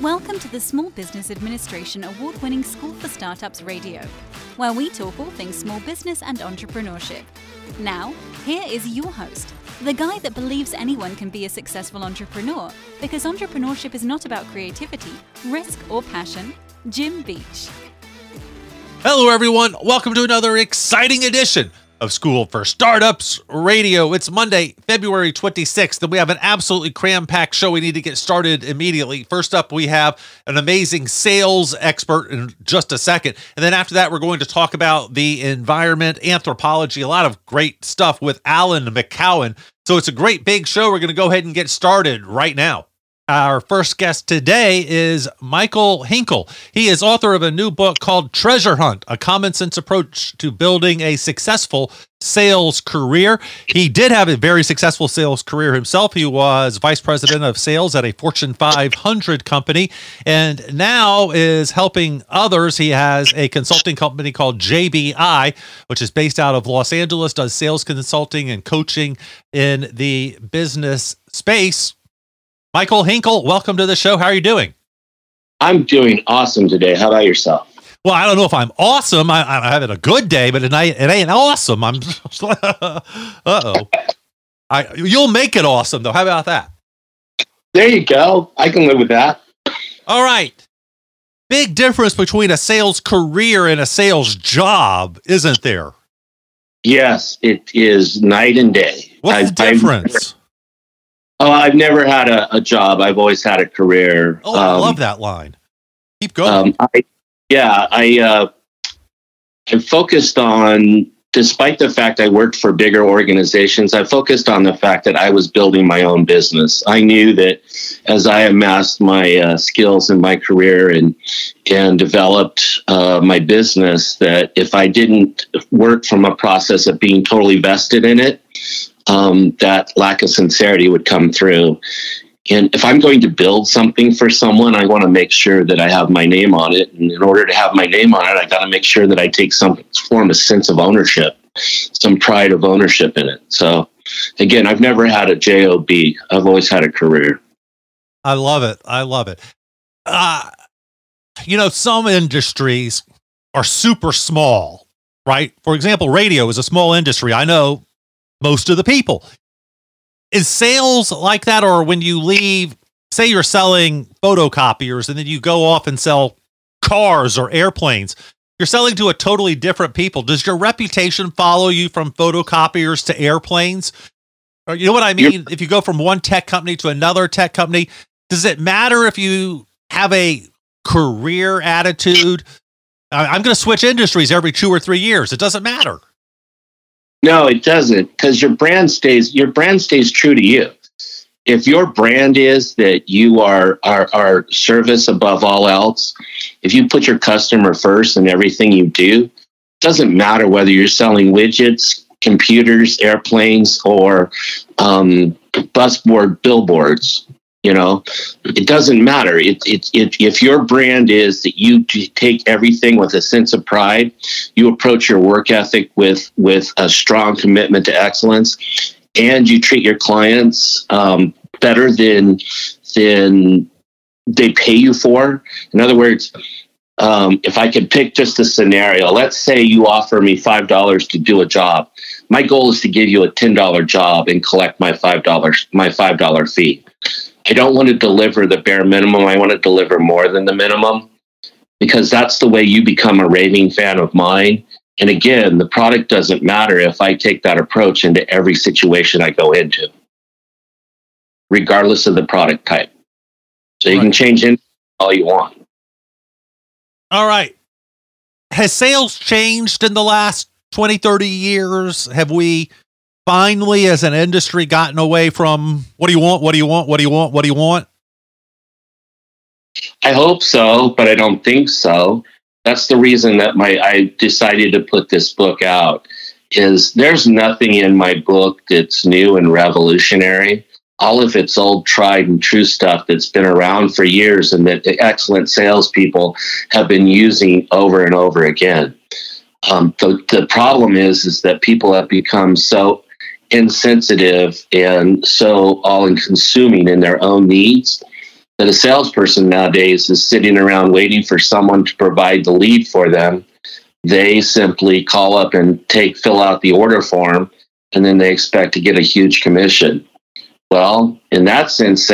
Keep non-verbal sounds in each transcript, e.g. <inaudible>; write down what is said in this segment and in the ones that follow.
Welcome to the Small Business Administration award winning School for Startups Radio, where we talk all things small business and entrepreneurship. Now, here is your host, the guy that believes anyone can be a successful entrepreneur because entrepreneurship is not about creativity, risk, or passion, Jim Beach. Hello, everyone. Welcome to another exciting edition of School for Startups Radio. It's Monday, February 26th, and we have an absolutely cram packed show. We need to get started immediately. First up, we have an amazing sales expert in just a second. And then after that, we're going to talk about the environment, anthropology, a lot of great stuff with Alan McGowan. So it's a great big show. We're going to go ahead and get started right now. Our first guest today is Michael Hinkle. He is author of a new book called Treasure Hunt, a common sense approach to building a successful sales career. He did have a very successful sales career himself. He was vice president of sales at a Fortune 500 company and now is helping others. He has a consulting company called JBI, which is based out of Los Angeles, does sales consulting and coaching in the business space. Michael Hinkle, welcome to the show. How are you doing? I'm doing awesome today. How about yourself? Well, I don't know if I'm awesome. I, I'm having a good day, but it ain't, it ain't awesome. I'm. <laughs> uh oh. I you'll make it awesome though. How about that? There you go. I can live with that. All right. Big difference between a sales career and a sales job, isn't there? Yes, it is night and day. What's the I've- difference? Oh, I've never had a, a job. I've always had a career. oh, I Um, love that line. Keep going. Um, I, yeah, I uh, I focused on, despite the fact I worked for bigger organizations, I focused on the fact that I was building my own business. I knew that as I amassed my uh, skills in my career and and developed uh, my business, that if I didn't work from a process of being totally vested in it, um, that lack of sincerity would come through. And if I'm going to build something for someone, I want to make sure that I have my name on it. And in order to have my name on it, I got to make sure that I take some form of sense of ownership, some pride of ownership in it. So, again, I've never had a job. I've always had a career. I love it. I love it. Uh, you know, some industries are super small, right? For example, radio is a small industry. I know most of the people. Is sales like that, or when you leave, say you're selling photocopiers and then you go off and sell cars or airplanes, you're selling to a totally different people. Does your reputation follow you from photocopiers to airplanes? Or you know what I mean? If you go from one tech company to another tech company, does it matter if you have a career attitude? I'm going to switch industries every two or three years. It doesn't matter. No, it doesn't, because your brand stays your brand stays true to you. If your brand is that you are are, are service above all else, if you put your customer first in everything you do, doesn't matter whether you're selling widgets, computers, airplanes, or um, busboard billboards. You know, it doesn't matter. It, it, it, if your brand is that you take everything with a sense of pride, you approach your work ethic with with a strong commitment to excellence, and you treat your clients um, better than than they pay you for. In other words, um, if I could pick just a scenario, let's say you offer me five dollars to do a job. My goal is to give you a ten dollar job and collect my five dollars my five dollar fee. I don't want to deliver the bare minimum. I want to deliver more than the minimum because that's the way you become a raving fan of mine. And again, the product doesn't matter if I take that approach into every situation I go into, regardless of the product type. So you can change in all you want. All right. Has sales changed in the last 20, 30 years? Have we finally, as an industry, gotten away from what do you want? What do you want? What do you want? What do you want? I hope so, but I don't think so. That's the reason that my I decided to put this book out is there's nothing in my book that's new and revolutionary. All of it's old, tried and true stuff that's been around for years and that the excellent salespeople have been using over and over again. Um, the, the problem is, is that people have become so insensitive and so all consuming in their own needs that a salesperson nowadays is sitting around waiting for someone to provide the lead for them. They simply call up and take fill out the order form and then they expect to get a huge commission. Well, in that sense,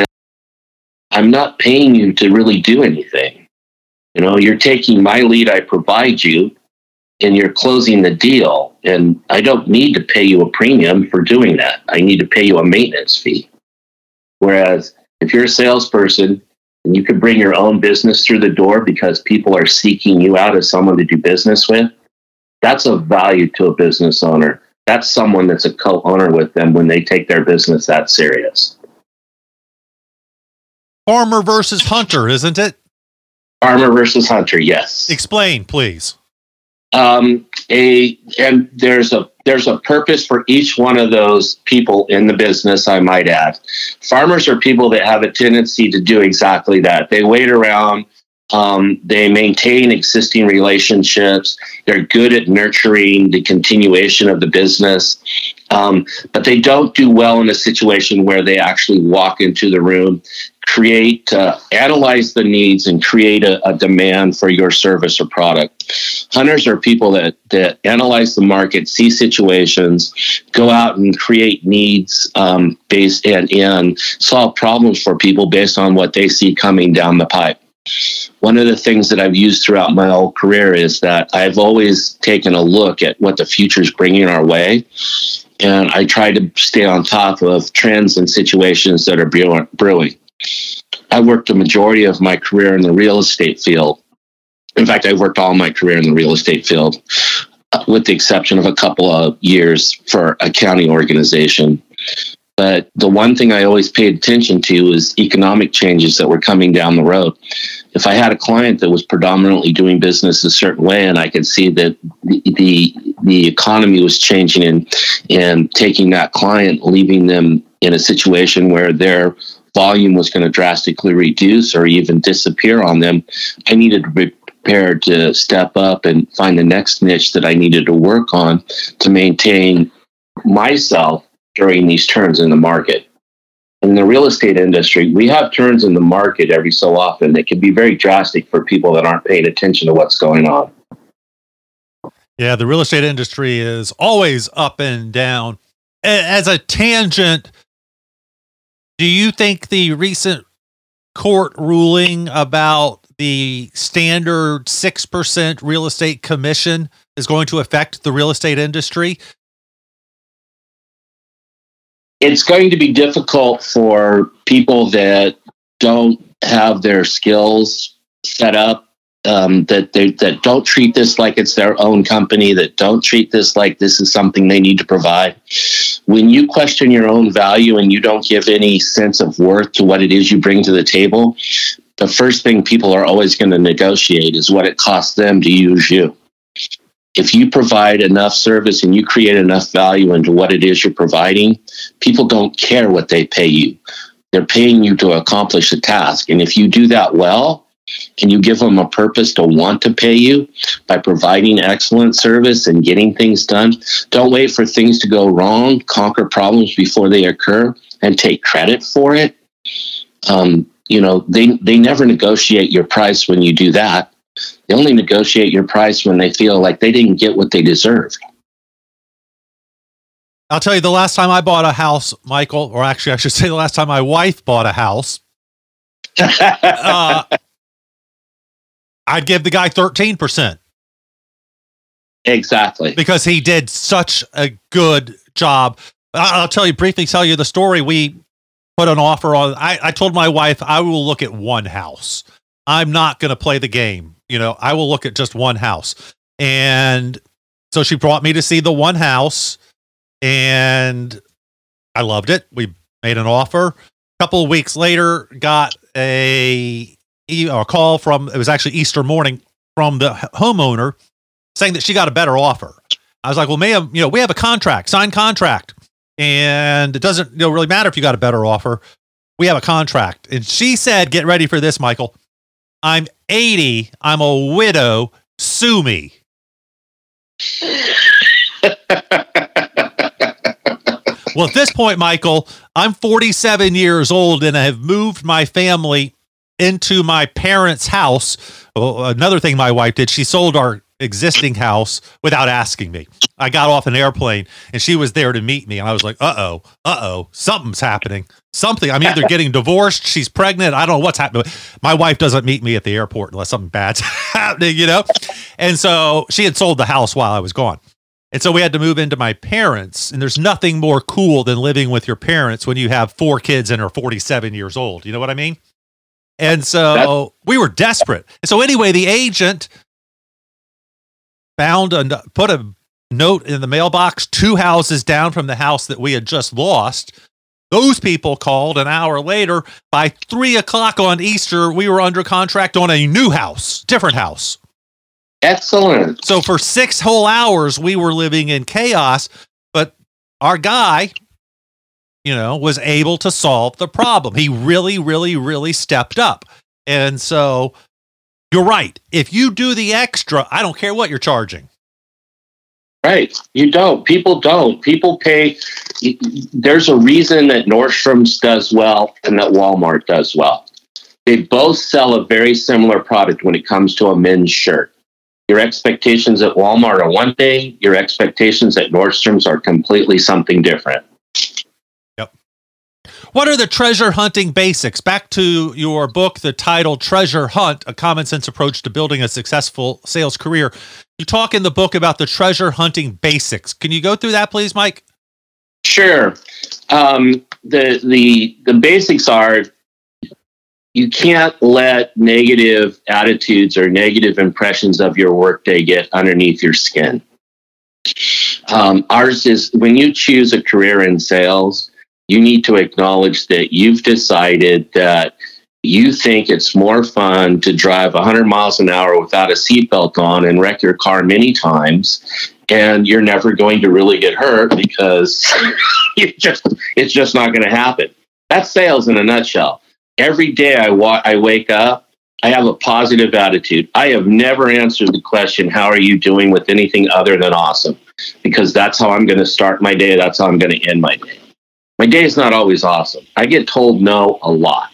I'm not paying you to really do anything. You know, you're taking my lead I provide you and you're closing the deal. And I don't need to pay you a premium for doing that. I need to pay you a maintenance fee. Whereas if you're a salesperson and you can bring your own business through the door because people are seeking you out as someone to do business with, that's of value to a business owner. That's someone that's a co owner with them when they take their business that serious. Farmer versus hunter, isn't it? Farmer versus hunter, yes. Explain, please um, a and there's a there's a purpose for each one of those people in the business i might add. Farmers are people that have a tendency to do exactly that. They wait around um, they maintain existing relationships. They're good at nurturing the continuation of the business. Um, but they don't do well in a situation where they actually walk into the room create, uh, analyze the needs and create a, a, demand for your service or product. Hunters are people that, that analyze the market, see situations, go out and create needs um, based and, and solve problems for people based on what they see coming down the pipe. One of the things that I've used throughout my whole career is that I've always taken a look at what the future is bringing our way and I try to stay on top of trends and situations that are brewing. I worked the majority of my career in the real estate field. In fact, I worked all my career in the real estate field, uh, with the exception of a couple of years for a county organization. But the one thing I always paid attention to was economic changes that were coming down the road. If I had a client that was predominantly doing business a certain way, and I could see that the the, the economy was changing and and taking that client, leaving them in a situation where they're volume was going to drastically reduce or even disappear on them, I needed to be prepared to step up and find the next niche that I needed to work on to maintain myself during these turns in the market. In the real estate industry, we have turns in the market every so often that can be very drastic for people that aren't paying attention to what's going on. Yeah, the real estate industry is always up and down. As a tangent, do you think the recent court ruling about the standard 6% real estate commission is going to affect the real estate industry? It's going to be difficult for people that don't have their skills set up um, that they that don't treat this like it's their own company, that don't treat this like this is something they need to provide. When you question your own value and you don't give any sense of worth to what it is you bring to the table, the first thing people are always going to negotiate is what it costs them to use you. If you provide enough service and you create enough value into what it is you're providing, people don't care what they pay you. They're paying you to accomplish a task. And if you do that well, and you give them a purpose to want to pay you by providing excellent service and getting things done. Don't wait for things to go wrong, conquer problems before they occur, and take credit for it. Um, you know, they, they never negotiate your price when you do that. They only negotiate your price when they feel like they didn't get what they deserved. I'll tell you the last time I bought a house, Michael, or actually, I should say the last time my wife bought a house. <laughs> uh, I'd give the guy 13%. Exactly. Because he did such a good job. I'll tell you briefly tell you the story. We put an offer on I, I told my wife I will look at one house. I'm not gonna play the game. You know, I will look at just one house. And so she brought me to see the one house and I loved it. We made an offer. A couple of weeks later, got a a call from it was actually Easter morning from the homeowner saying that she got a better offer. I was like, well, ma'am, you know, we have a contract, signed contract, and it doesn't you know, really matter if you got a better offer. We have a contract. And she said, get ready for this, Michael. I'm 80. I'm a widow. Sue me. <laughs> well, at this point, Michael, I'm 47 years old and I have moved my family into my parents' house. Well, another thing my wife did, she sold our existing house without asking me. I got off an airplane and she was there to meet me. And I was like, uh oh, uh oh, something's happening. Something. I'm either getting divorced, she's pregnant. I don't know what's happening. My wife doesn't meet me at the airport unless something bad's <laughs> happening, you know? And so she had sold the house while I was gone. And so we had to move into my parents. And there's nothing more cool than living with your parents when you have four kids and are 47 years old. You know what I mean? And so That's- we were desperate. So anyway, the agent found and put a note in the mailbox two houses down from the house that we had just lost. Those people called an hour later. By three o'clock on Easter, we were under contract on a new house, different house. Excellent. So for six whole hours, we were living in chaos, but our guy, you know, was able to solve the problem. He really, really, really stepped up. And so you're right. If you do the extra, I don't care what you're charging. Right. You don't. People don't. People pay. There's a reason that Nordstrom's does well and that Walmart does well. They both sell a very similar product when it comes to a men's shirt. Your expectations at Walmart are one thing, your expectations at Nordstrom's are completely something different. What are the treasure hunting basics? Back to your book, the title Treasure Hunt A Common Sense Approach to Building a Successful Sales Career. You talk in the book about the treasure hunting basics. Can you go through that, please, Mike? Sure. Um, the the the basics are you can't let negative attitudes or negative impressions of your workday get underneath your skin. Um, ours is when you choose a career in sales, you need to acknowledge that you've decided that you think it's more fun to drive 100 miles an hour without a seatbelt on and wreck your car many times and you're never going to really get hurt because <laughs> just it's just not going to happen that's sales in a nutshell every day I wa- I wake up, I have a positive attitude. I have never answered the question, How are you doing with anything other than awesome? Because that's how I'm going to start my day. That's how I'm going to end my day. My day is not always awesome. I get told no a lot.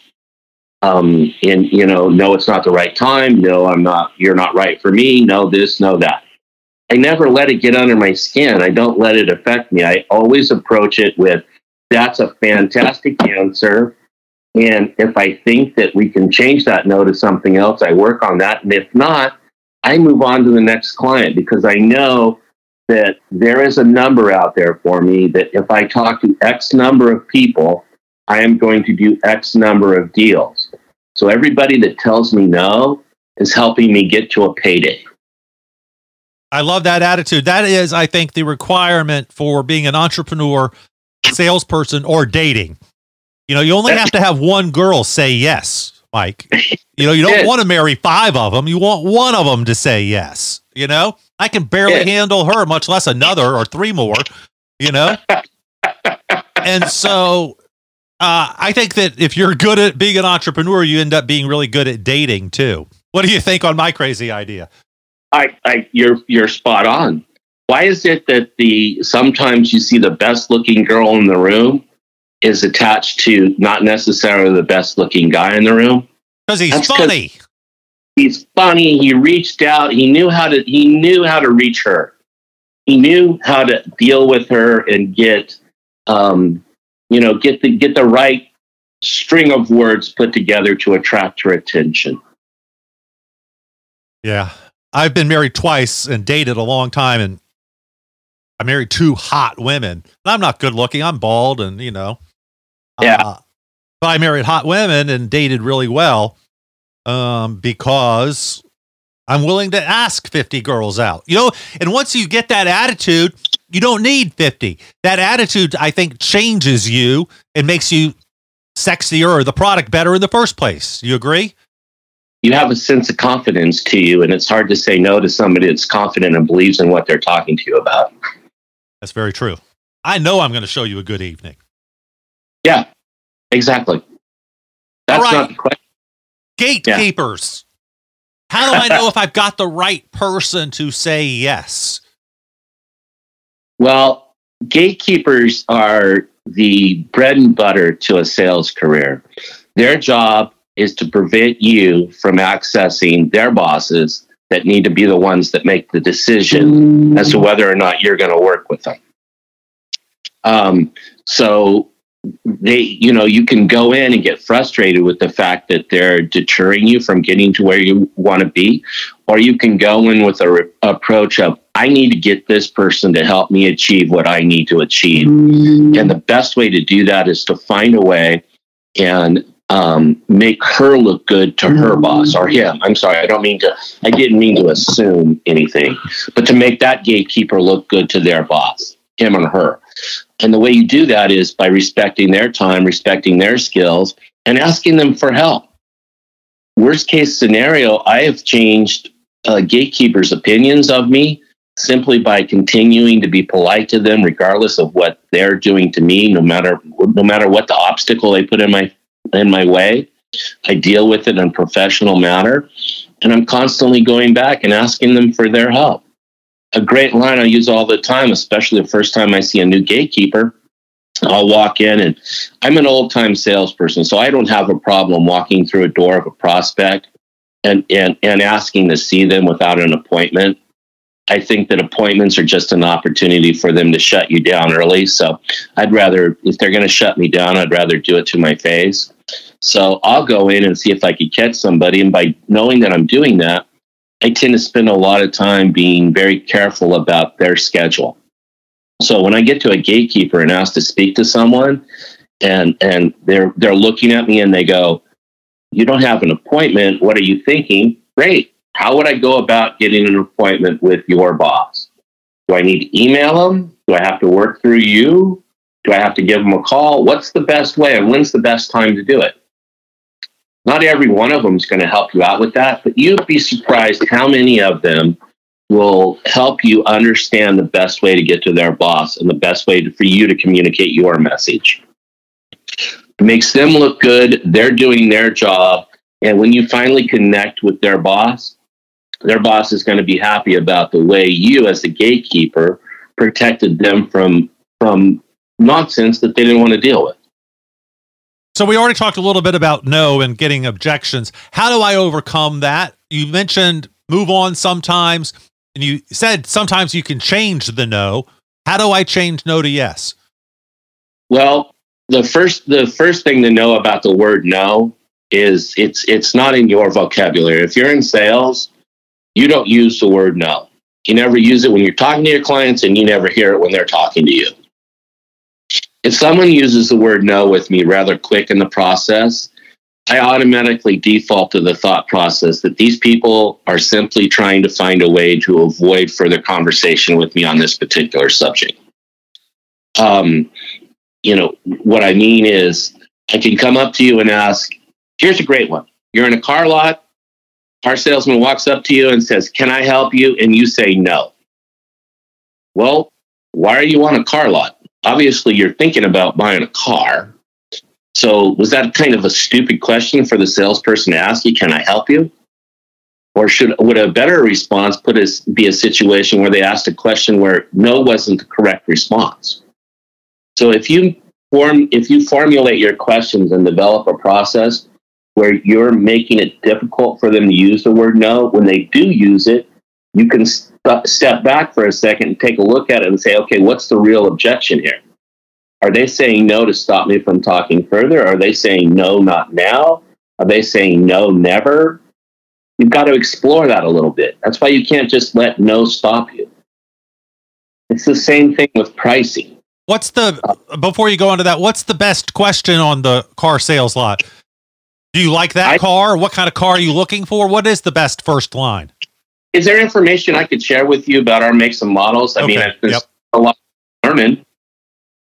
Um, and, you know, no, it's not the right time. No, I'm not, you're not right for me. No, this, no, that. I never let it get under my skin. I don't let it affect me. I always approach it with, That's a fantastic answer and if I think that we can change that no to something else, I work on that. And if not, I move on to the next client because I know that there is a number out there for me that if I talk to X number of people, I am going to do X number of deals. So everybody that tells me no is helping me get to a payday. I love that attitude. That is, I think, the requirement for being an entrepreneur, salesperson, or dating. You know, you only have to have one girl say yes, Mike. You know, you don't <laughs> want to marry five of them. You want one of them to say yes. You know, I can barely yeah. handle her, much less another or three more. You know, and so uh, I think that if you're good at being an entrepreneur, you end up being really good at dating too. What do you think on my crazy idea? I, I you're you're spot on. Why is it that the sometimes you see the best looking girl in the room is attached to not necessarily the best looking guy in the room. Because he's That's funny. He's funny. He reached out. He knew how to. He knew how to reach her. He knew how to deal with her and get, um, you know, get the get the right string of words put together to attract her attention. Yeah, I've been married twice and dated a long time, and I married two hot women. And I'm not good looking. I'm bald, and you know, yeah. Uh, but I married hot women and dated really well um, because I'm willing to ask 50 girls out. You know, and once you get that attitude, you don't need 50. That attitude, I think, changes you and makes you sexier or the product better in the first place. You agree? you have a sense of confidence to you, and it's hard to say no to somebody that's confident and believes in what they're talking to you about. That's very true. I know I'm going to show you a good evening. Yeah, exactly. That's right. not the question. Gatekeepers. How do I know <laughs> if I've got the right person to say yes? Well, gatekeepers are the bread and butter to a sales career. Their job is to prevent you from accessing their bosses that need to be the ones that make the decision as to whether or not you're going to work with them. Um, so they, you know, you can go in and get frustrated with the fact that they're deterring you from getting to where you want to be, or you can go in with a re- approach of, I need to get this person to help me achieve what I need to achieve. And the best way to do that is to find a way and um, make her look good to her boss or him. I'm sorry, I don't mean to, I didn't mean to assume anything, but to make that gatekeeper look good to their boss, him and her. And the way you do that is by respecting their time, respecting their skills, and asking them for help. Worst case scenario, I have changed uh, gatekeepers' opinions of me simply by continuing to be polite to them, regardless of what they're doing to me, no matter no matter what the obstacle they put in my in my way. I deal with it in a professional manner, and I'm constantly going back and asking them for their help. A great line I use all the time, especially the first time I see a new gatekeeper. I'll walk in and I'm an old time salesperson, so I don't have a problem walking through a door of a prospect and, and, and asking to see them without an appointment. I think that appointments are just an opportunity for them to shut you down early. So I'd rather, if they're going to shut me down, I'd rather do it to my face. So I'll go in and see if I could catch somebody. And by knowing that I'm doing that, I tend to spend a lot of time being very careful about their schedule. So when I get to a gatekeeper and ask to speak to someone, and and they're they're looking at me and they go, "You don't have an appointment. What are you thinking?" Great. How would I go about getting an appointment with your boss? Do I need to email them? Do I have to work through you? Do I have to give them a call? What's the best way and when's the best time to do it? Not every one of them is going to help you out with that, but you'd be surprised how many of them will help you understand the best way to get to their boss and the best way to, for you to communicate your message. It makes them look good. They're doing their job. And when you finally connect with their boss, their boss is going to be happy about the way you, as the gatekeeper, protected them from from nonsense that they didn't want to deal with. So we already talked a little bit about no and getting objections. How do I overcome that? You mentioned move on sometimes, and you said sometimes you can change the no. How do I change no to yes? Well, the first the first thing to know about the word no is it's it's not in your vocabulary. If you're in sales, you don't use the word no. You never use it when you're talking to your clients and you never hear it when they're talking to you. If someone uses the word no with me rather quick in the process, I automatically default to the thought process that these people are simply trying to find a way to avoid further conversation with me on this particular subject. Um, you know, what I mean is, I can come up to you and ask, here's a great one. You're in a car lot, car salesman walks up to you and says, Can I help you? And you say no. Well, why are you on a car lot? Obviously, you're thinking about buying a car. So, was that kind of a stupid question for the salesperson to ask you? Can I help you? Or should would a better response put be a situation where they asked a question where no wasn't the correct response? So if you form if you formulate your questions and develop a process where you're making it difficult for them to use the word no, when they do use it, you can step back for a second and take a look at it and say, okay, what's the real objection here? Are they saying no to stop me from talking further? Are they saying no, not now? Are they saying no, never? You've got to explore that a little bit. That's why you can't just let no stop you. It's the same thing with pricing. What's the before you go into that? What's the best question on the car sales lot? Do you like that I- car? What kind of car are you looking for? What is the best first line? Is there information I could share with you about our makes and models? I mean, Okay, I've been yep. a lot of learning.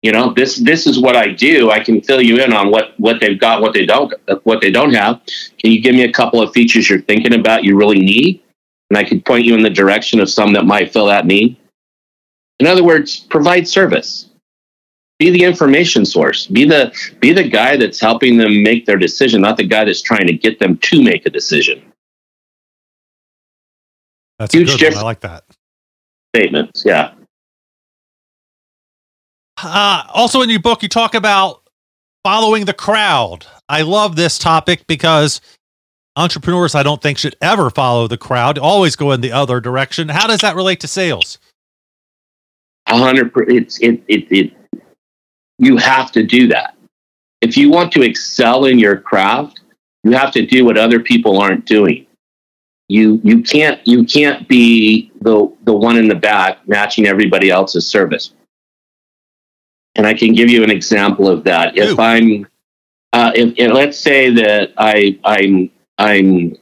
You know, this this is what I do. I can fill you in on what what they've got, what they don't, what they don't have. Can you give me a couple of features you're thinking about you really need, and I can point you in the direction of some that might fill that need. In other words, provide service. Be the information source. Be the be the guy that's helping them make their decision, not the guy that's trying to get them to make a decision. That's Huge a good one. difference. I like that. Statements, yeah. Uh, also in your book, you talk about following the crowd. I love this topic because entrepreneurs, I don't think, should ever follow the crowd, always go in the other direction. How does that relate to sales? A hundred. per- It's it, it it. You have to do that if you want to excel in your craft. You have to do what other people aren't doing. You you can't you can't be the the one in the back matching everybody else's service. And I can give you an example of that. If. I'm, uh, if, if- let's say that I I'm I'm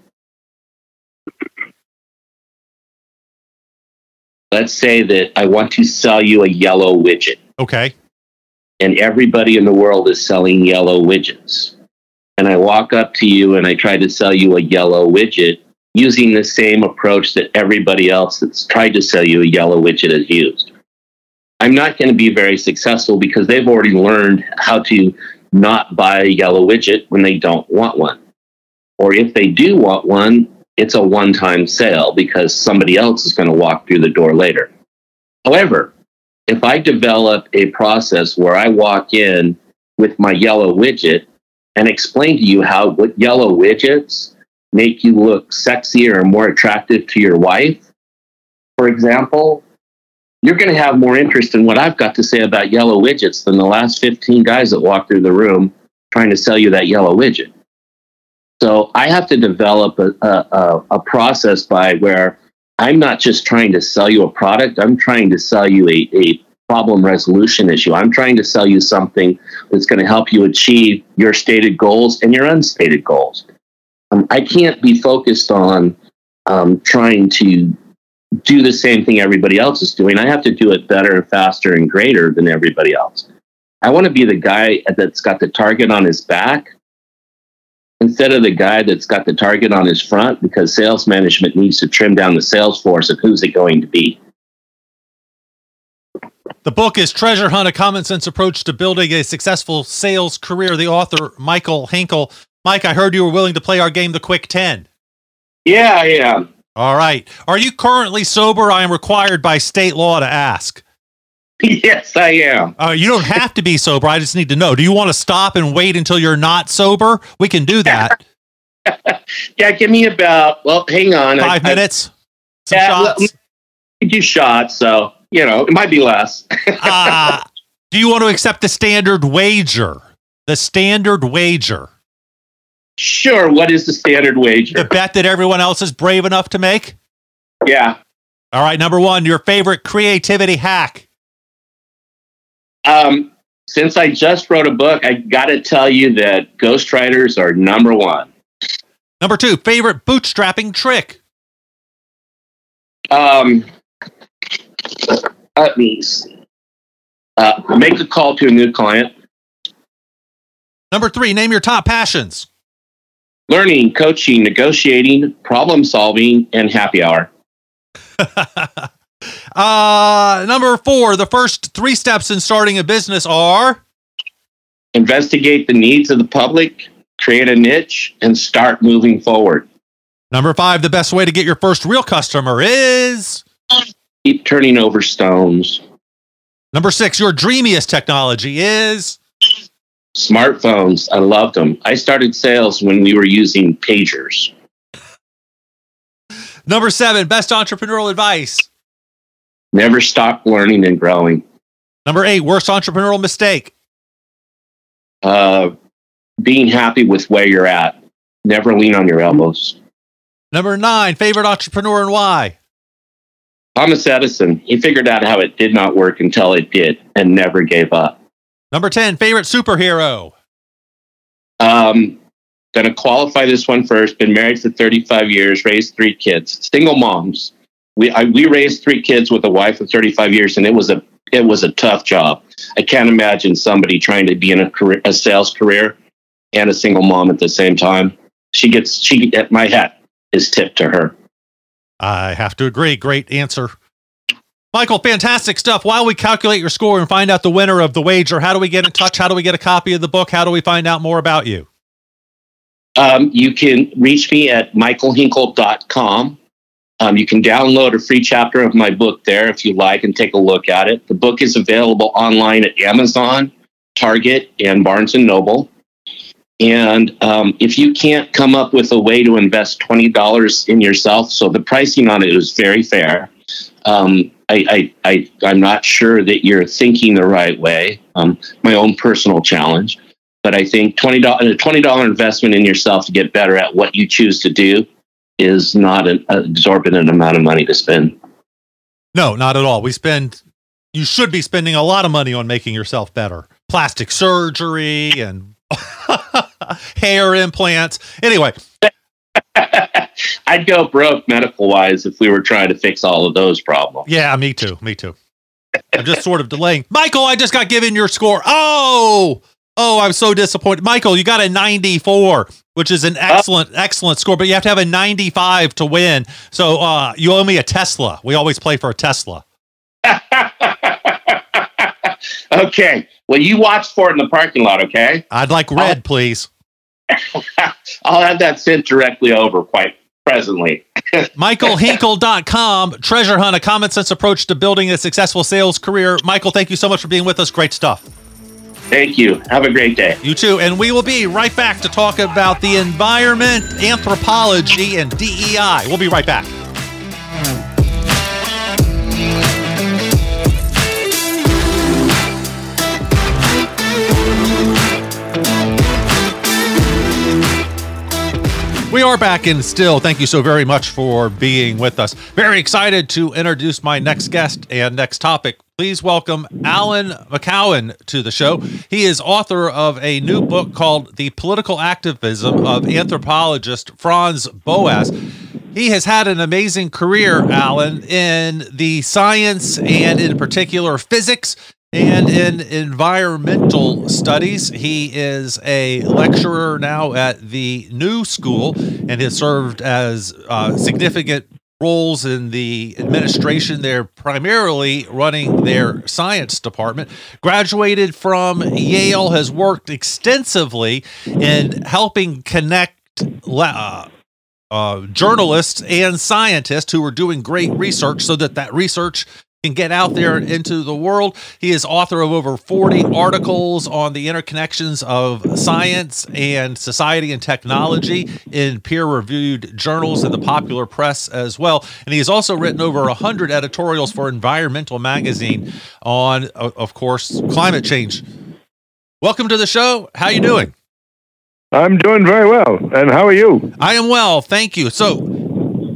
let's say that I want to sell you a yellow widget Okay. and everybody in the world is selling yellow widgets. And I walk up to you and I try to sell you a yellow widget using the same approach that everybody else that's tried to sell you a yellow widget has used. I'm not going to be very successful because they've already learned how to not buy a yellow widget when they don't want one. Or if they do want one, it's a one time sale because somebody else is going to walk through the door later. However, if I develop a process where I walk in with my yellow widget and explain to you how what yellow widgets make you look sexier or more attractive to your wife, for example, you're going to have more interest in what I've got to say about yellow widgets than the last 15 guys that walk through the room trying to sell you that yellow widget. So I have to develop a, a, a, a process by where I'm not just trying to sell you a product, I'm trying to sell you a, a problem resolution issue. I'm trying to sell you something that's going to help you achieve your stated goals and your unstated goals. I can't be focused on um, trying to do the same thing everybody else is doing. I have to do it better and faster and greater than everybody else. I want to be the guy that's got the target on his back instead of the guy that's got the target on his front because sales management needs to trim down the sales force of who's it going to be. The book is Treasure Hunt, a common sense approach to building a successful sales career. The author, Michael Hinkle. Mike, I heard you were willing to play our game, The Quick 10. Yeah, I am. All right. Are you currently sober? I am required by state law to ask. <laughs> yes, I am. Uh, you don't have to be sober. I just need to know. Do you want to stop and wait until you're not sober? We can do that. <laughs> Yeah, give me about, well, hang on. I- Five I- minutes. Some Yeah, shots. I do shots, so, you know, it might be less. <laughs> Uh, do you want to accept the standard wager? The standard wager. Sure, what is the standard wager? The bet that everyone else is brave enough to make? yeah. All right. Number one, your favorite creativity hack. Um, since I just wrote a book, I got to tell you that ghostwriters are number one. Number two, favorite bootstrapping trick. Um, let me see. Uh, make a call to a new client. Number three, name your top passions. Learning, coaching, negotiating, problem solving, and happy hour. <laughs> uh, number four, the first three steps in starting a business are Investigate the needs of the public, create a niche, and start moving forward. number five, the best way to get your first real customer is Keep turning over stones. number six, your dreamiest technology is Smartphones, I loved them. I started sales when we were using pagers. number seven, best entrepreneurial advice. Never stop learning and growing. Number eight, worst entrepreneurial mistake. Uh, being happy with where you're at. Never lean on your elbows. Number nine, favorite entrepreneur and why. Thomas Edison, he figured out how it did not work until it did and never gave up. Number 10, favorite superhero. Um, gonna qualify this one first. Been married for 35 years, raised three kids, single moms. We I, we raised three kids with a wife of 35 years, and it was a it was a tough job. I can't imagine somebody trying to be in a career, a sales career and a single mom at the same time. She gets she my hat is tipped to her. I have to agree. Great answer. Michael, fantastic stuff. While we calculate your score and find out the winner of the wager, how do we get in touch? How do we get a copy of the book? How do we find out more about you? Um, you can reach me at michaelhinkle.com. Um, you can download a free chapter of my book there if you like and take a look at it. The book is available online at Amazon, Target, and Barnes and Noble. And um, if you can't come up with a way to invest $20 in yourself, so the pricing on it is very fair. Um, I, I, I, am not sure that you're thinking the right way. Um, my own personal challenge. But I think $20, a $20 investment in yourself to get better at what you choose to do is not an exorbitant amount of money to spend. No, not at all. We spend, you should be spending a lot of money on making yourself better. Plastic surgery and <laughs> hair implants. Anyway, I'd go broke medical wise if we were trying to fix all of those problems. Yeah, me too. Me too. I'm just sort of delaying. Michael, I just got given your score. Oh, oh, I'm so disappointed. Michael, you got a 94, which is an excellent, excellent score, but you have to have a 95 to win. So uh, you owe me a Tesla. We always play for a Tesla. <laughs> okay. Well, you watch for it in the parking lot, okay? I'd like red, I'll, please. <laughs> I'll have that sent directly over quite presently. <laughs> MichaelHinkle.com, Treasure Hunt, a common sense approach to building a successful sales career. Michael, thank you so much for being with us. Great stuff. Thank you. Have a great day. You too. And we will be right back to talk about the environment, anthropology, and DEI. We'll be right back. We are back in still. Thank you so very much for being with us. Very excited to introduce my next guest and next topic. Please welcome Alan McGowan to the show. He is author of a new book called The Political Activism of Anthropologist Franz Boas. He has had an amazing career, Alan, in the science and in particular physics and in environmental studies, he is a lecturer now at the New School and has served as uh, significant roles in the administration. They're primarily running their science department. Graduated from Yale, has worked extensively in helping connect. Uh, uh, journalists and scientists who are doing great research so that that research can get out there into the world. He is author of over 40 articles on the interconnections of science and society and technology in peer reviewed journals and the popular press as well. And he has also written over 100 editorials for Environmental Magazine on, of course, climate change. Welcome to the show. How are you doing? I'm doing very well. And how are you? I am well. Thank you. So,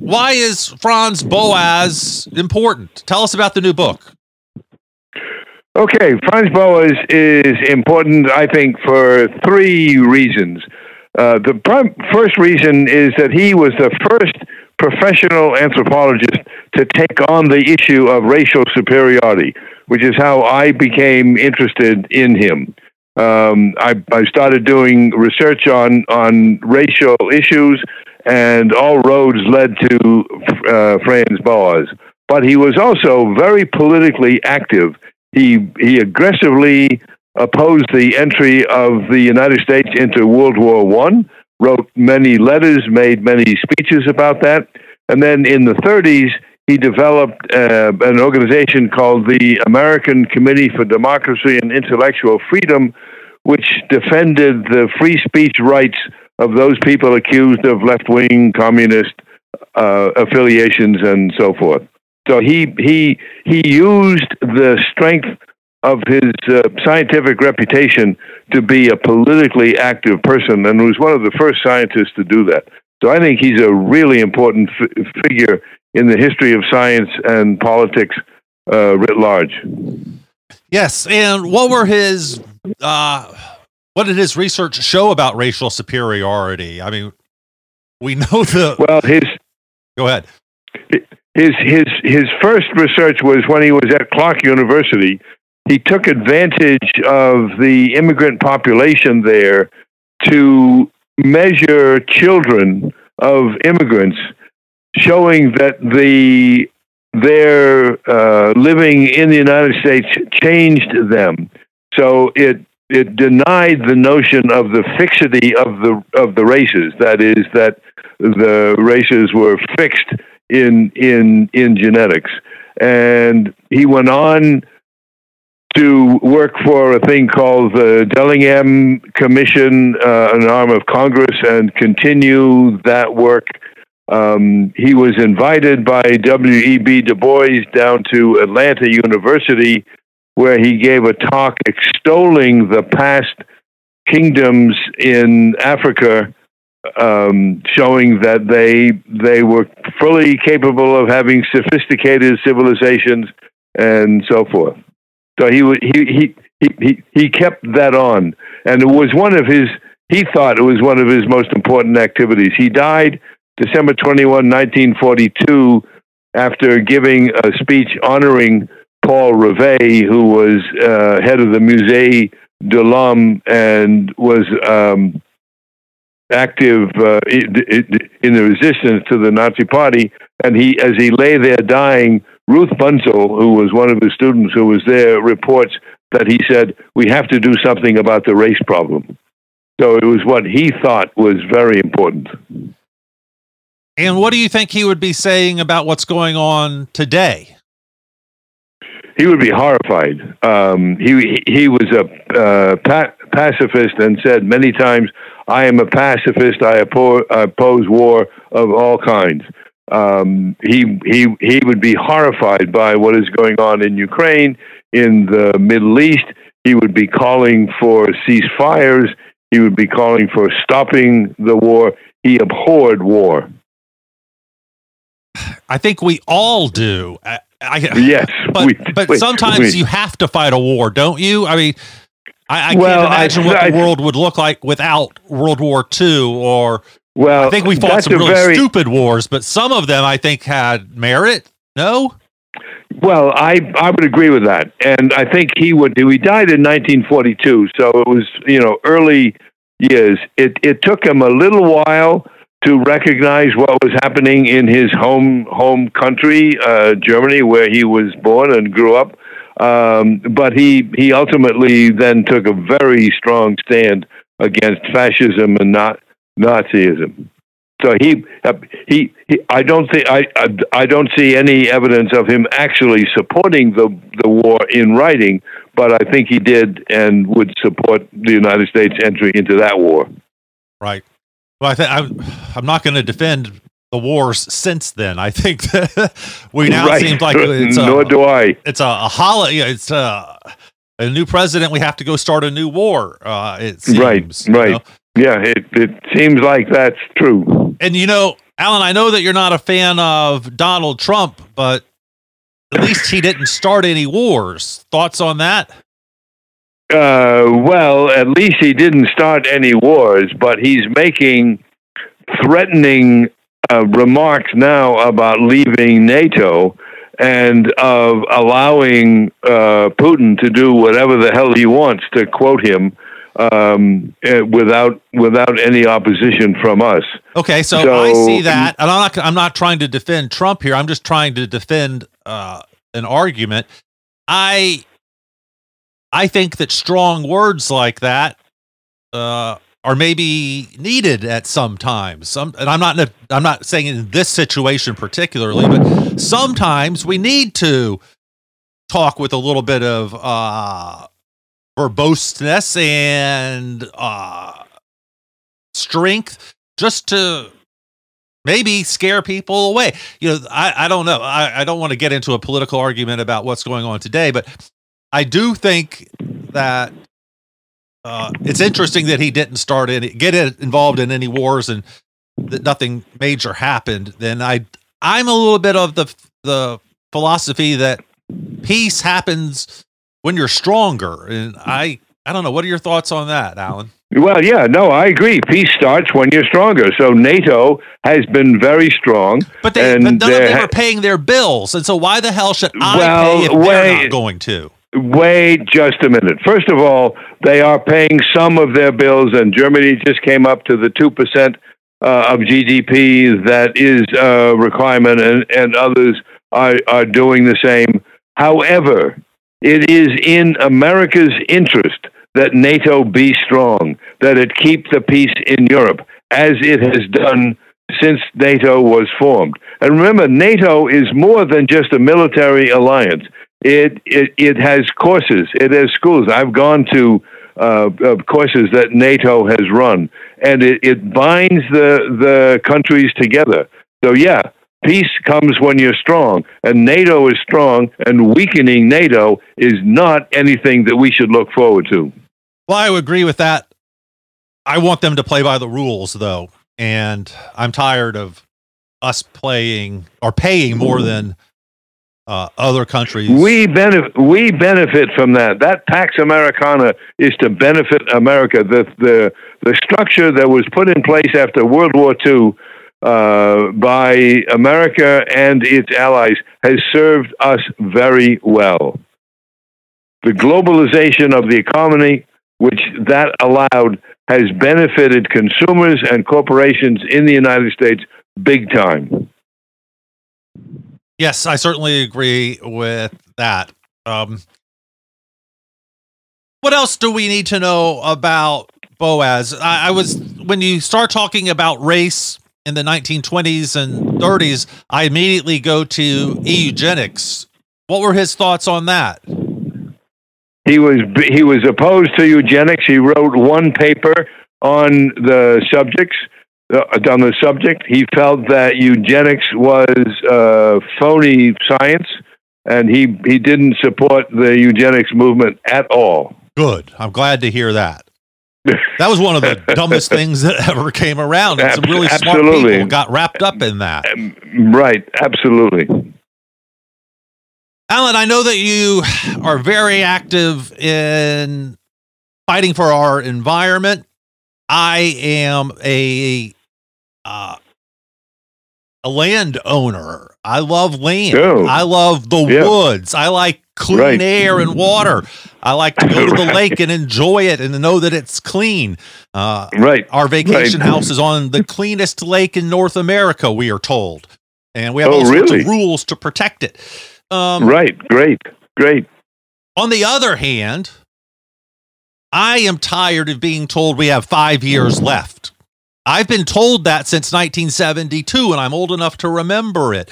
why is Franz Boas important? Tell us about the new book. Okay, Franz Boas is important, I think, for three reasons. Uh, the prim- first reason is that he was the first professional anthropologist to take on the issue of racial superiority, which is how I became interested in him. Um, I, I started doing research on, on racial issues and all roads led to uh, Franz Boas. But he was also very politically active. He he aggressively opposed the entry of the United States into World War One. Wrote many letters, made many speeches about that, and then in the 30s he developed uh, an organization called the American Committee for Democracy and Intellectual Freedom, which defended the free speech rights of those people accused of left wing communist uh, affiliations and so forth. So he he he used the strength of his uh, scientific reputation to be a politically active person, and was one of the first scientists to do that. So I think he's a really important f- figure in the history of science and politics uh, writ large. Yes, and what were his uh, what did his research show about racial superiority? I mean, we know the well his go ahead his his his first research was when he was at Clark University. He took advantage of the immigrant population there to measure children of immigrants, showing that the their uh, living in the United States changed them. So it it denied the notion of the fixity of the of the races. That is, that the races were fixed in in in genetics. And he went on to work for a thing called the Dillingham Commission, uh, an arm of Congress, and continue that work. Um, he was invited by W.E.B. Du Bois down to Atlanta University, where he gave a talk extolling the past kingdoms in Africa, um, showing that they they were fully capable of having sophisticated civilizations and so forth. So he he he he he, kept that on, and it was one of his. He thought it was one of his most important activities. He died December 21, 1942, after giving a speech honoring Paul Rivet, who was uh, head of the Musée de l'Homme and was um, active uh, in the resistance to the Nazi Party. And he, as he lay there dying, Ruth Bunzel, who was one of his students who was there, reports that he said, We have to do something about the race problem. So it was what he thought was very important. And what do you think he would be saying about what's going on today? He would be horrified. Um, he he was a uh, pa- pacifist and said many times, "I am a pacifist. I oppose war of all kinds." Um, he he he would be horrified by what is going on in Ukraine, in the Middle East. He would be calling for ceasefires. He would be calling for stopping the war. He abhorred war. I think we all do. I, I, yes, <laughs> but we, but we, sometimes we, you have to fight a war, don't you? I mean, I, I well, can't imagine what the world would look like without World War II or well, I think we fought some really very, stupid wars, but some of them I think had merit. No. Well, I I would agree with that, and I think he would. Do he died in 1942, so it was you know early years. It it took him a little while to recognize what was happening in his home home country, uh, Germany, where he was born and grew up. Um, but he he ultimately then took a very strong stand against fascism and not Nazism. So he, he, he I don't think I, I, I don't see any evidence of him actually supporting the the war in writing, but I think he did and would support the United States entry into that war. Right. Well, I think I'm not going to defend the wars since then. I think <laughs> that we now right. seems like <laughs> it's a, nor do I. It's a, a holiday. It's a a new president. We have to go start a new war. Uh, it seems, right, right. Know? Yeah, it, it seems like that's true. And you know, Alan, I know that you're not a fan of Donald Trump, but at least he didn't start any wars. Thoughts on that? Uh, well, at least he didn't start any wars, but he's making threatening uh, remarks now about leaving NATO and of allowing uh, Putin to do whatever the hell he wants, to quote him, um, eh, without without any opposition from us. Okay, so, so, I see that, and I'm not I'm not trying to defend Trump here. I'm just trying to defend uh, an argument. I I think that strong words like that uh, are maybe needed at some times. Some, and I'm not I'm not saying in this situation particularly, but sometimes we need to talk with a little bit of uh, verboseness and uh, strength just to maybe scare people away. You know, I, I don't know. I, I don't want to get into a political argument about what's going on today, but I do think that uh, it's interesting that he didn't start any get involved in any wars and that nothing major happened. Then I I'm a little bit of the the philosophy that peace happens when you're stronger. And I, I don't know. What are your thoughts on that, Alan? Well, yeah, no, I agree. Peace starts when you're stronger. So NATO has been very strong. But, they, but none of them are paying their bills. And so why the hell should I well, pay if wait, they're not going to? Wait just a minute. First of all, they are paying some of their bills, and Germany just came up to the 2% uh, of GDP that is a requirement, and, and others are, are doing the same. However, it is in America's interest that NATO be strong, that it keep the peace in Europe, as it has done since NATO was formed. And remember, NATO is more than just a military alliance. It, it, it has courses, it has schools. I've gone to uh, courses that NATO has run, and it, it binds the, the countries together. So, yeah, peace comes when you're strong, and NATO is strong, and weakening NATO is not anything that we should look forward to. Well, I would agree with that. I want them to play by the rules, though, and I'm tired of us playing or paying more than uh, other countries. We benefit. We benefit from that. That Pax Americana is to benefit America. The the the structure that was put in place after World War II uh, by America and its allies has served us very well. The globalization of the economy which that allowed has benefited consumers and corporations in the United States big time. Yes, I certainly agree with that. Um, what else do we need to know about Boas? I, I, was when you start talking about race in the 1920s and 30s, I immediately go to eugenics. What were his thoughts on that? He was he was opposed to eugenics. He wrote one paper on the subjects on the subject. He felt that eugenics was uh, phony science, and he he didn't support the eugenics movement at all. Good. I'm glad to hear that. That was one of the <laughs> dumbest things that ever came around. And some really smart people got wrapped up in that. Right. Absolutely. Alan, I know that you are very active in fighting for our environment. I am a uh, a landowner. I love land. Oh. I love the yeah. woods. I like clean right. air and water. I like to go to the <laughs> lake and enjoy it and know that it's clean. Uh, right. Our vacation right. house is on the cleanest lake in North America, we are told. And we have oh, all sorts really? of rules to protect it. Um, right. Great. Great. On the other hand, I am tired of being told we have five years left. I've been told that since 1972, and I'm old enough to remember it.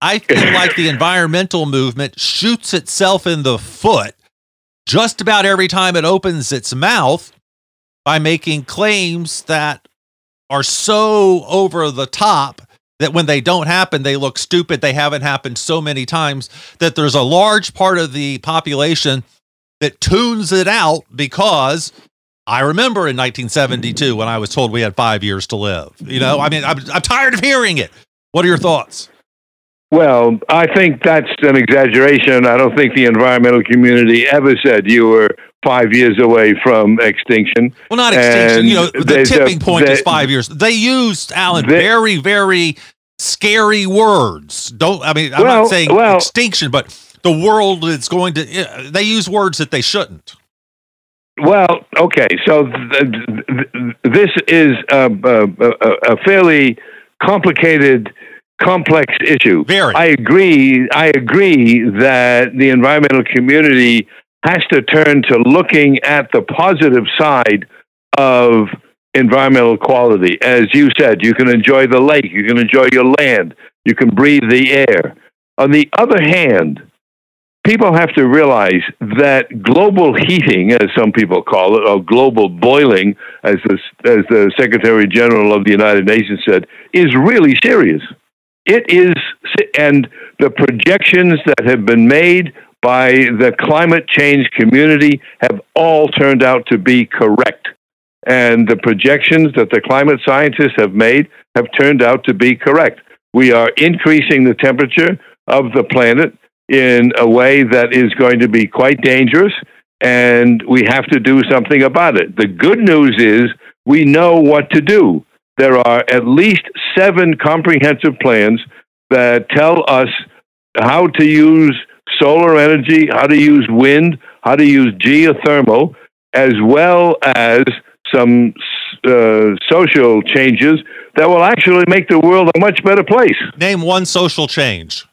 I feel like the environmental movement shoots itself in the foot just about every time it opens its mouth by making claims that are so over the top that when they don't happen, they look stupid. They haven't happened so many times that there's a large part of the population that tunes it out because I remember in 1972 when I was told we had five years to live. You know, I mean, I'm, I'm tired of hearing it. What are your thoughts? Well, I think that's an exaggeration. I don't think the environmental community ever said you were five years away from extinction. Well, not extinction. And you know, the tipping a, point is five years. They used Alan they, very, very scary words. Don't I mean? I'm well, not saying well, extinction, but the world is going to. They use words that they shouldn't. Well, okay, so th- th- this is a, a, a fairly complicated complex issue. Very. I agree. I agree that the environmental community has to turn to looking at the positive side of environmental quality. As you said, you can enjoy the lake, you can enjoy your land, you can breathe the air. On the other hand, people have to realize that global heating, as some people call it, or global boiling, as the, as the Secretary General of the United Nations said, is really serious. It is, and the projections that have been made by the climate change community have all turned out to be correct. And the projections that the climate scientists have made have turned out to be correct. We are increasing the temperature of the planet in a way that is going to be quite dangerous. and we have to do something about it. The good news is we know what to do. There are at least seven comprehensive plans that tell us how to use solar energy, how to use wind, how to use geothermal, as well as some uh, social changes that will actually make the world a much better place. Name one social change.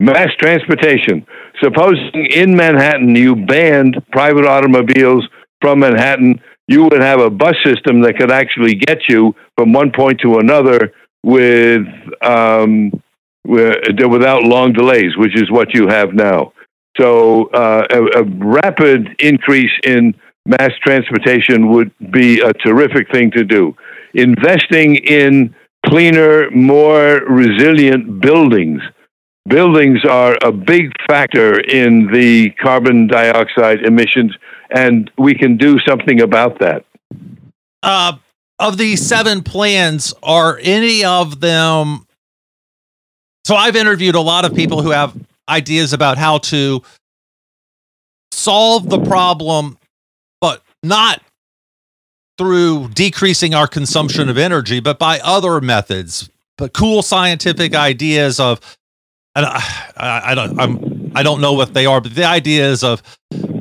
Mass transportation. Supposing in Manhattan you banned private automobiles from Manhattan, you would have a bus system that could actually get you from one point to another with um, without long delays, which is what you have now. So uh, a, a, rapid increase in mass transportation would be a terrific thing to do. Investing in cleaner, more resilient buildings. Buildings are a big factor in the carbon dioxide emissions, and we can do something about that. Uh, of these seven plans, are any of them? So I've interviewed a lot of people who have ideas about how to solve the problem, but not through decreasing our consumption of energy, but by other methods, but cool scientific ideas of, and I, I, don't, I'm, I don't know what they are, but the idea is of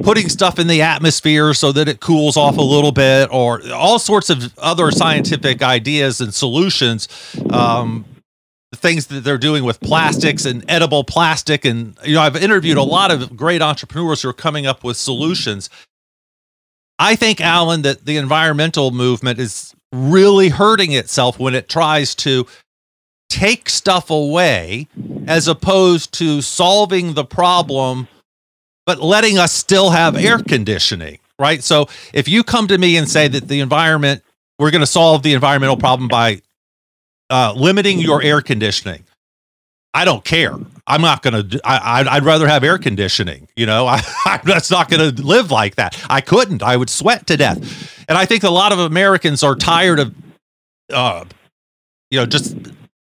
putting stuff in the atmosphere so that it cools off a little bit, or all sorts of other scientific ideas and solutions um, things that they're doing with plastics and edible plastic. And, you know, I've interviewed a lot of great entrepreneurs who are coming up with solutions. I think, Alan, that the environmental movement is really hurting itself when it tries to take stuff away as opposed to solving the problem, but letting us still have air conditioning, right? So if you come to me and say that the environment, we're going to solve the environmental problem by uh, limiting your air conditioning. I don't care. I'm not going to. I'd rather have air conditioning. You know, <laughs> I, I'm that's not going to live like that. I couldn't. I would sweat to death. And I think a lot of Americans are tired of, uh, you know, just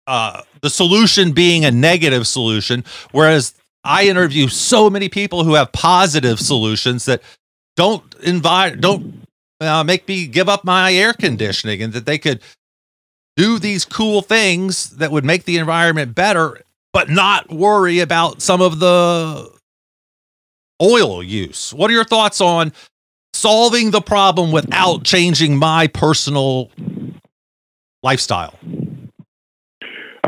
uh, the solution being a negative solution. Whereas I interview so many people who have positive solutions that don't invite, don't uh, make me give up my air conditioning, and that they could do these cool things that would make the environment better, but not worry about some of the oil use. What are your thoughts on solving the problem without changing my personal lifestyle?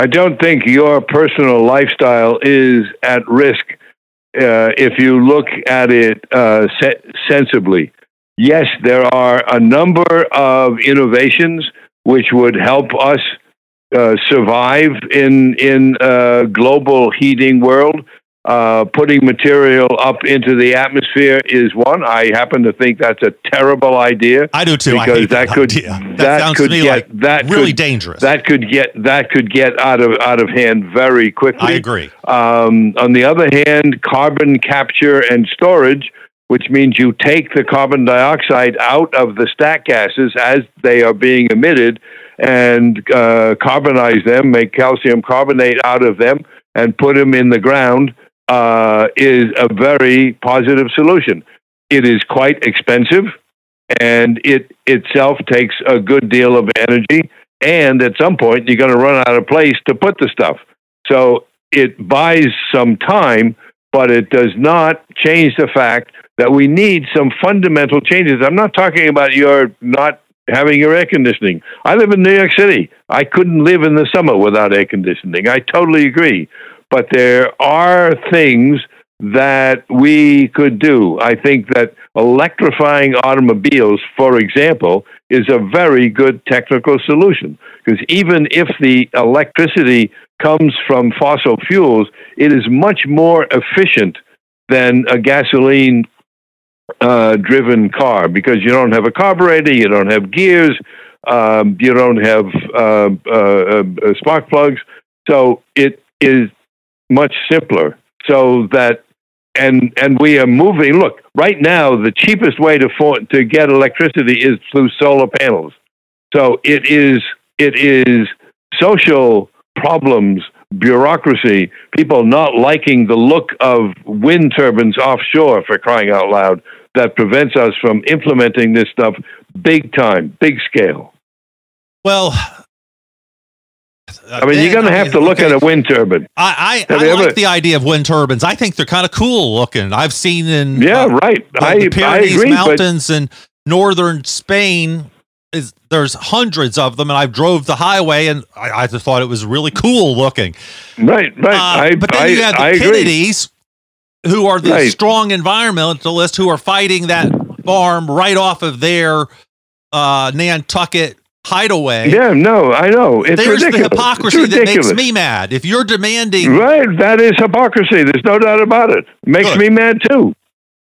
I don't think your personal lifestyle is at risk uh, if you look at it uh, se- sensibly. Yes, there are a number of innovations which would help us uh, survive in in a global heating world. Uh, putting material up into the atmosphere is one. I happen to think that's a terrible idea. I do too. Because that, that, could that, that could get like that really could, dangerous. That could get that could get out of out of hand very quickly. I agree. Um, on the other hand, carbon capture and storage which means you take the carbon dioxide out of the stack gases as they are being emitted and uh, carbonize them, make calcium carbonate out of them, and put them in the ground uh, is a very positive solution. It is quite expensive, and it itself takes a good deal of energy. And at some point, you're going to run out of place to put the stuff. So it buys some time, but it does not change the fact that we need some fundamental changes. I'm not talking about your not having your air conditioning. I live in New York City. I couldn't live in the summer without air conditioning. I totally agree. But there are things that we could do. I think that electrifying automobiles, for example, is a very good technical solution. Because even if the electricity comes from fossil fuels, it is much more efficient than a gasoline uh, driven car because you don't have a carburetor, you don't have gears, um, you don't have uh, uh, uh, spark plugs. So it is much simpler. So that and and we are moving. Look, right now the cheapest way to for, to get electricity is through solar panels. So it is it is social problems bureaucracy, people not liking the look of wind turbines offshore for crying out loud that prevents us from implementing this stuff big time, big scale. Well, I mean, you're going to have to look okay. at a wind turbine. I, I, I like ever- the idea of wind turbines. I think they're kind of cool looking. I've seen in Yeah, uh, right. the, I, the Pyrenees agree, but Mountains in northern Spain. Is there's hundreds of them, and I drove the highway, and I, I just thought it was really cool looking. right, right. Uh, I, but then you have the. Kennedys, who are the Right. strong environmentalists who are fighting that farm right off of their uh, Nantucket hideaway. Yeah, no, I know. It's There's ridiculous. the hypocrisy that makes me mad. If you're demanding, Right, that is hypocrisy. There's no doubt about it. Makes Good. me mad too.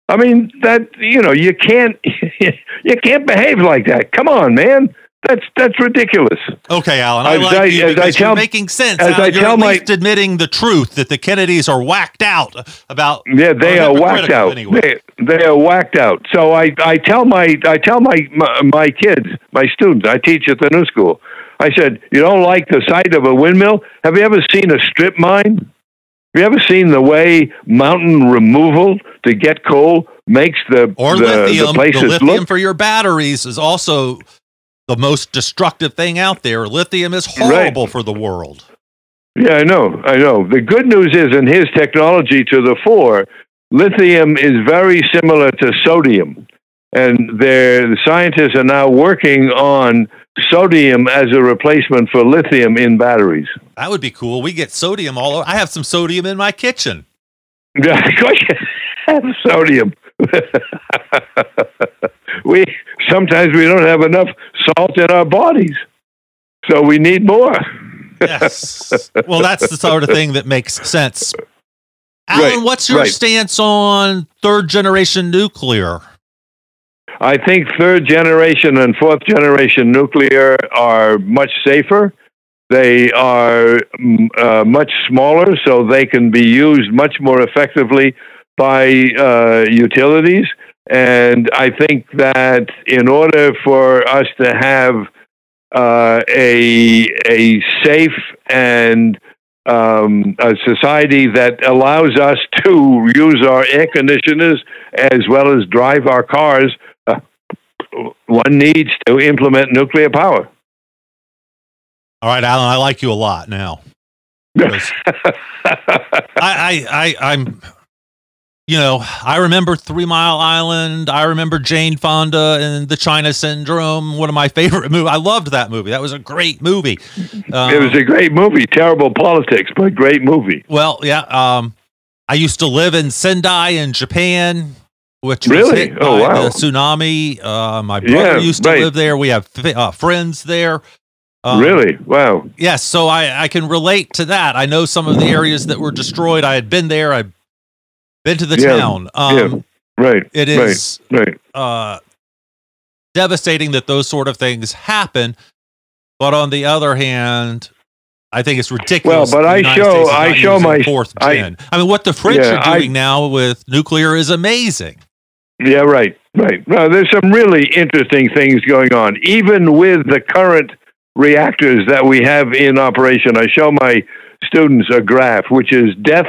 I mean that you know you can't <laughs> you can't behave like that. Come on, man. That's that's ridiculous. okay, Alan, I As like I- you as I tell, you're making sense. as Alan. I you're tell at my- least admitting the truth that the Kennedys are whacked out about. Yeah, they are whacked out. Anyway. They, they are whacked out. So I, I tell my I tell my, my my kids, my students. I teach at the new school. I said, you don't like the sight of a windmill? Have you ever seen a strip mine? Have you ever seen the way mountain removal to get coal makes the or the, lithium. the The, places lithium look? for your batteries is also the most destructive thing out there. Lithium is horrible for the world. Yeah, I know. I know. The good news is, in his technology to the fore, lithium is very similar to sodium, and the scientists are now working on sodium as a replacement for lithium in batteries. That would be cool. We get sodium all over. I have some sodium in my kitchen. Yeah, <laughs> of course you have sodium. <laughs> we sometimes we don't have enough salt in our bodies, so we need more. Yes. well, that's the sort of thing that makes sense. Alan, Right, what's your right. stance on third generation nuclear? I think third generation and fourth generation nuclear are much safer. They are mm, uh, much smaller, so they can be used much more effectively by uh, utilities. And I think that in order for us to have uh, a a safe and um, a society that allows us to use our air conditioners as well as drive our cars, uh, one needs to implement nuclear power. All right, Alan, I like you a lot now. <laughs> I, I, I, I'm, you know, I remember Three Mile Island. I remember Jane Fonda and the China Syndrome. One of my favorite movies. I loved that movie. That was a great movie. Um, it was a great movie, terrible politics, but great movie. well, yeah. Um, I used to live in Sendai in Japan, which was Really? hit Oh, by wow. the tsunami. Uh, my brother Yeah, used to right. live there. We have f- uh, friends there. Um, really? Wow. Yes, so I, I can relate to that. I know some of the areas that were destroyed. I had been there. I've been to the Yeah, town. Um, Right. It is Right. uh, devastating that those sort of things happen. But on the other hand, I think it's ridiculous. Well, but I show- I show my- fourth I- gen. I, mean, what the French Yeah, are I- doing now with nuclear is amazing. Yeah, right, right. Well, there's some really interesting things going on, even with the current reactors that we have in operation. I show my students a graph, which is deaths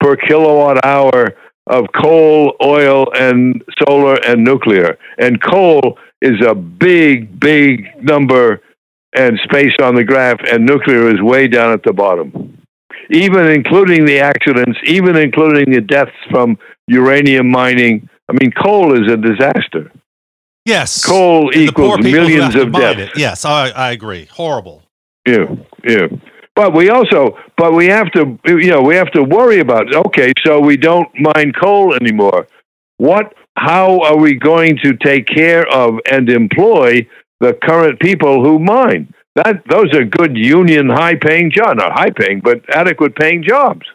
per kilowatt hour of coal, oil, and solar and nuclear. And coal is a big, big number and space on the graph, and nuclear is way down at the bottom. Even including the accidents, even including the deaths from uranium mining. I mean, coal is a disaster. Yes. Coal And equals millions of deaths. Yes, I, I agree. Horrible. Yeah, yeah. But we also, but we have to, you know, we have to worry about. Okay, so we don't mine coal anymore. What? How are we going to take care of and employ the current people who mine? That those are good union high-paying jobs, not high-paying, but adequate-paying jobs.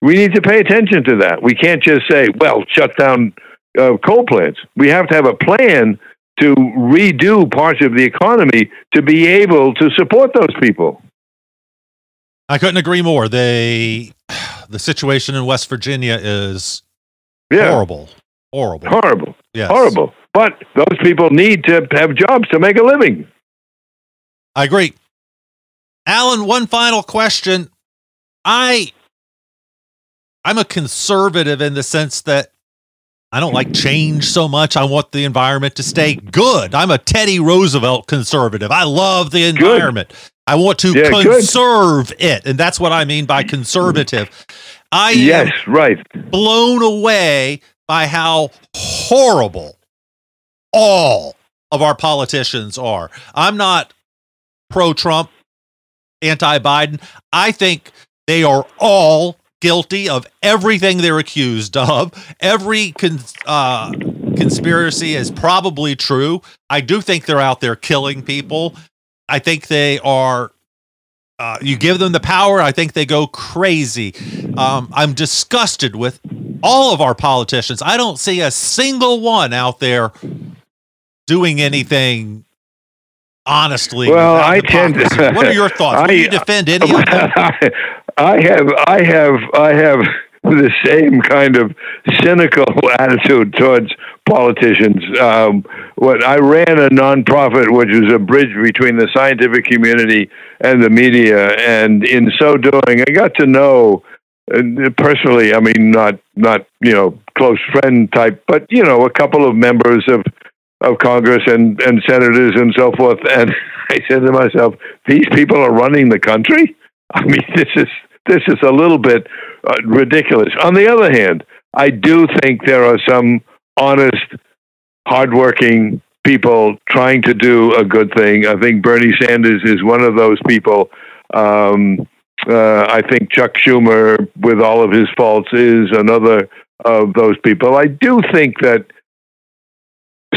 We need to pay attention to that. We can't just say, "Well, shut down uh, coal plants." We have to have a plan to redo parts of the economy to be able to support those people. I couldn't agree more. They, the situation in West Virginia is Yeah, horrible. Horrible. horrible, Yes. horrible. But those people need to have jobs to make a living. I agree. Alan, one final question. I I'm a conservative in the sense that I don't like change so much. I want the environment to stay good. I'm a Teddy Roosevelt conservative. I love the environment. Good. I want to yeah, conserve good. it. And that's what I mean by conservative. I yes, right. blown away by how horrible all of our politicians are. I'm not pro Trump, anti Biden. I think they are all guilty of everything they're accused of. Every con- uh, conspiracy is probably true. I do think they're out there killing people. I think they are. Uh, you give them the power, I think they go crazy. Um, I'm disgusted with all of our politicians. I don't see a single one out there doing anything honestly. Well, I tend to. What are your thoughts? <laughs> I, Do you defend any of them? <laughs> I have, I have, I have the same kind of cynical <laughs> attitude towards politicians. Um, what I ran a nonprofit, which was a bridge between the scientific community and the media, and in so doing, I got to know uh, personally. I mean, not not you know close friend type, but you know a couple of members of of Congress and and senators and so forth. And <laughs> I said to myself, these people are running the country. <laughs> I mean, this is this is a little bit uh, ridiculous. On the other hand, I do think there are some honest, hardworking people trying to do a good thing. I think Bernie Sanders is one of those people. Um, uh, I think Chuck Schumer, with all of his faults, is another of those people. I do think that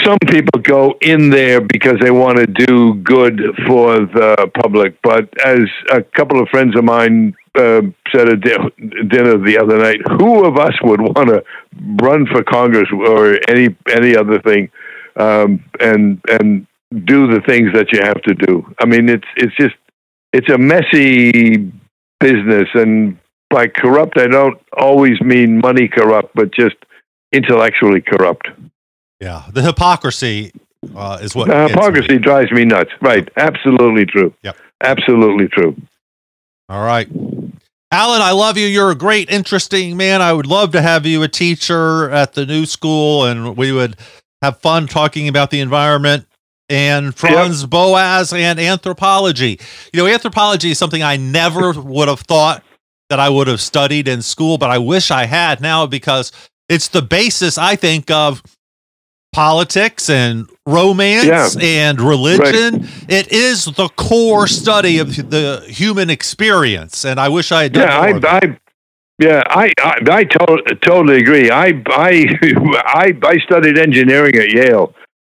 some people go in there because they want to do good for the public. But as a couple of friends of mine uh, said at dinner the other night, who of us would want to run for Congress or any any other thing, um, and and do the things that you have to do? I mean, it's it's just it's a messy business, and by corrupt, I don't always mean money corrupt, but just intellectually corrupt. Yeah, the hypocrisy uh, is what the hypocrisy me. drives me nuts. Right, absolutely true. Yep, absolutely true. All right. Alan, I love you. You're a great, interesting man. I would love to have you a teacher at the new school, and we would have fun talking about the environment and Franz yep. Boas and anthropology. You know, anthropology is something I never <laughs> would have thought that I would have studied in school, but I wish I had now because it's the basis, I think, of politics and romance yeah. and religion. Right. It is the core study of the human experience, and I wish I had done yeah, more. I, I, yeah, I I, I to- totally agree. I I <laughs> I I studied engineering at Yale,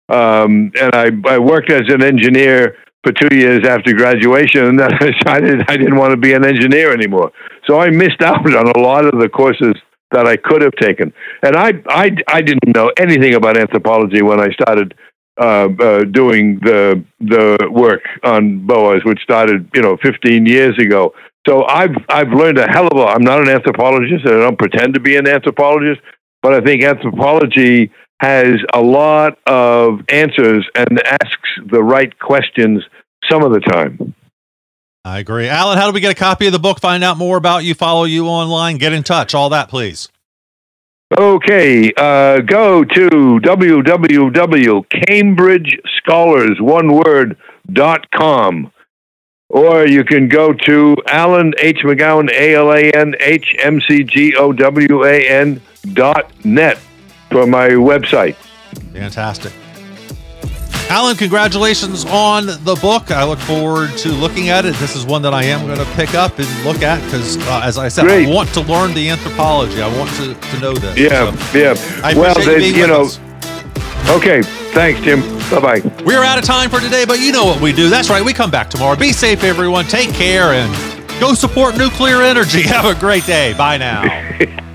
um, and I I worked as an engineer for two years after graduation, and then <laughs> I decided I didn't want to be an engineer anymore. So I missed out on a lot of the courses that I could have taken. And I, I, I didn't know anything about anthropology when I started uh, uh, doing the the work on Boas, which started you know 15 years ago. So I've I've learned a hell of a. I'm not an anthropologist, and I don't pretend to be an anthropologist, but I think anthropology has a lot of answers and asks the right questions some of the time. I agree. Alan, how do we get a copy of the book? Find out more about you, follow you online, get in touch, all that, please. Okay, uh, go to www.cambridgescholars, Or you can go to Alan H. McGowan, A L A N H M C G O W A N dot net for my website. Fantastic. Alan, congratulations on the book. I look forward to looking at it. This is one that I am going to pick up and look at because, uh, as I said, Great. I want to learn the anthropology. I want to, to know this. Yeah, so yeah. I well, then, you, you know. Us. Okay, thanks, Tim. Bye bye. We're out of time for today, but you know what we do. That's right. We come back tomorrow. Be safe, everyone. Take care and go support nuclear energy. <laughs> Have a great day. Bye now. <laughs>